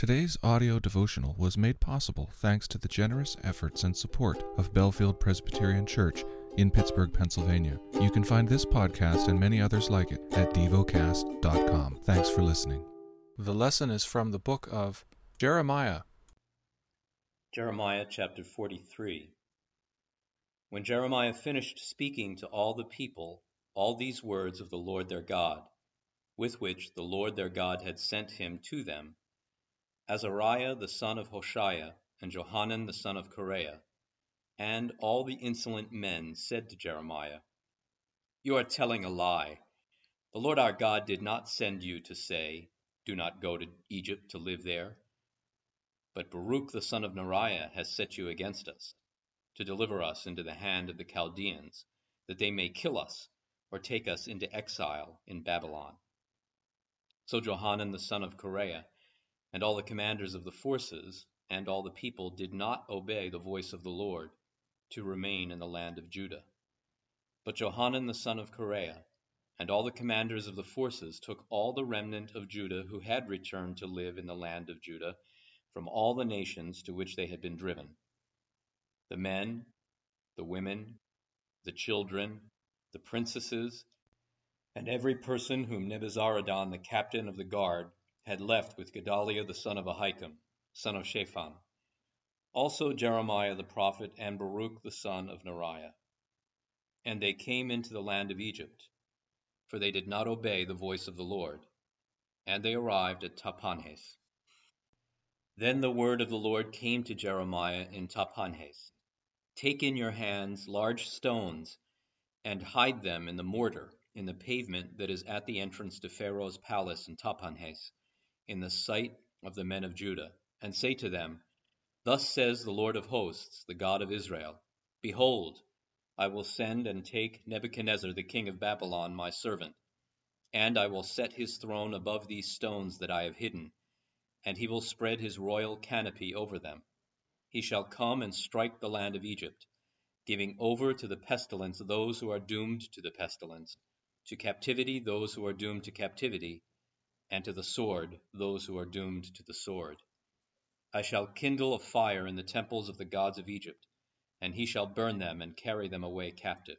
Today's audio devotional was made possible thanks to the generous efforts and support of Bellefield Presbyterian Church in Pittsburgh, Pennsylvania. You can find this podcast and many others like it at devocast.com. Thanks for listening. The lesson is from the book of Jeremiah. Jeremiah chapter 43. When Jeremiah finished speaking to all the people all these words of the Lord their God, with which the Lord their God had sent him to them, Azariah the son of Hoshaiah, and Johanan the son of Kareah, and all the insolent men said to Jeremiah, You are telling a lie. The Lord our God did not send you to say, Do not go to Egypt to live there. But Baruch the son of Neriah has set you against us, to deliver us into the hand of the Chaldeans, that they may kill us, or take us into exile in Babylon. So Johanan the son of Kareah and all the commanders of the forces and all the people did not obey the voice of the Lord to remain in the land of Judah. But Johanan the son of Kareah and all the commanders of the forces took all the remnant of Judah who had returned to live in the land of Judah from all the nations to which they had been driven the men, the women, the children, the princesses, and every person whom Nebuzaradan the captain of the guard had left with Gedaliah the son of Ahikam, son of Shaphan, also Jeremiah the prophet and Baruch the son of Neriah. And they came into the land of Egypt, for they did not obey the voice of the Lord, and they arrived at Tahpanhes. Then the word of the Lord came to Jeremiah in Tahpanhes. Take in your hands large stones, and hide them in the mortar in the pavement that is at the entrance to Pharaoh's palace in Tahpanhes in the sight of the men of Judah, and say to them, Thus says the Lord of hosts, the God of Israel Behold, I will send and take Nebuchadnezzar the king of Babylon, my servant, and I will set his throne above these stones that I have hidden, and he will spread his royal canopy over them. He shall come and strike the land of Egypt, giving over to the pestilence those who are doomed to the pestilence, to captivity those who are doomed to captivity, and to the sword those who are doomed to the sword. I shall kindle a fire in the temples of the gods of Egypt, and he shall burn them and carry them away captive.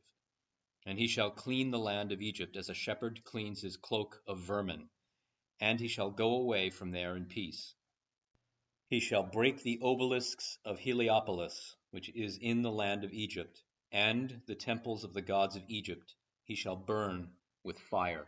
And he shall clean the land of Egypt as a shepherd cleans his cloak of vermin, and he shall go away from there in peace. He shall break the obelisks of Heliopolis, which is in the land of Egypt, and the temples of the gods of Egypt he shall burn with fire.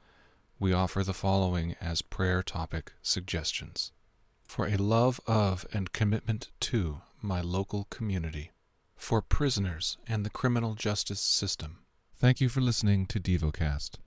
we offer the following as prayer topic suggestions for a love of and commitment to my local community, for prisoners and the criminal justice system. Thank you for listening to DevoCast.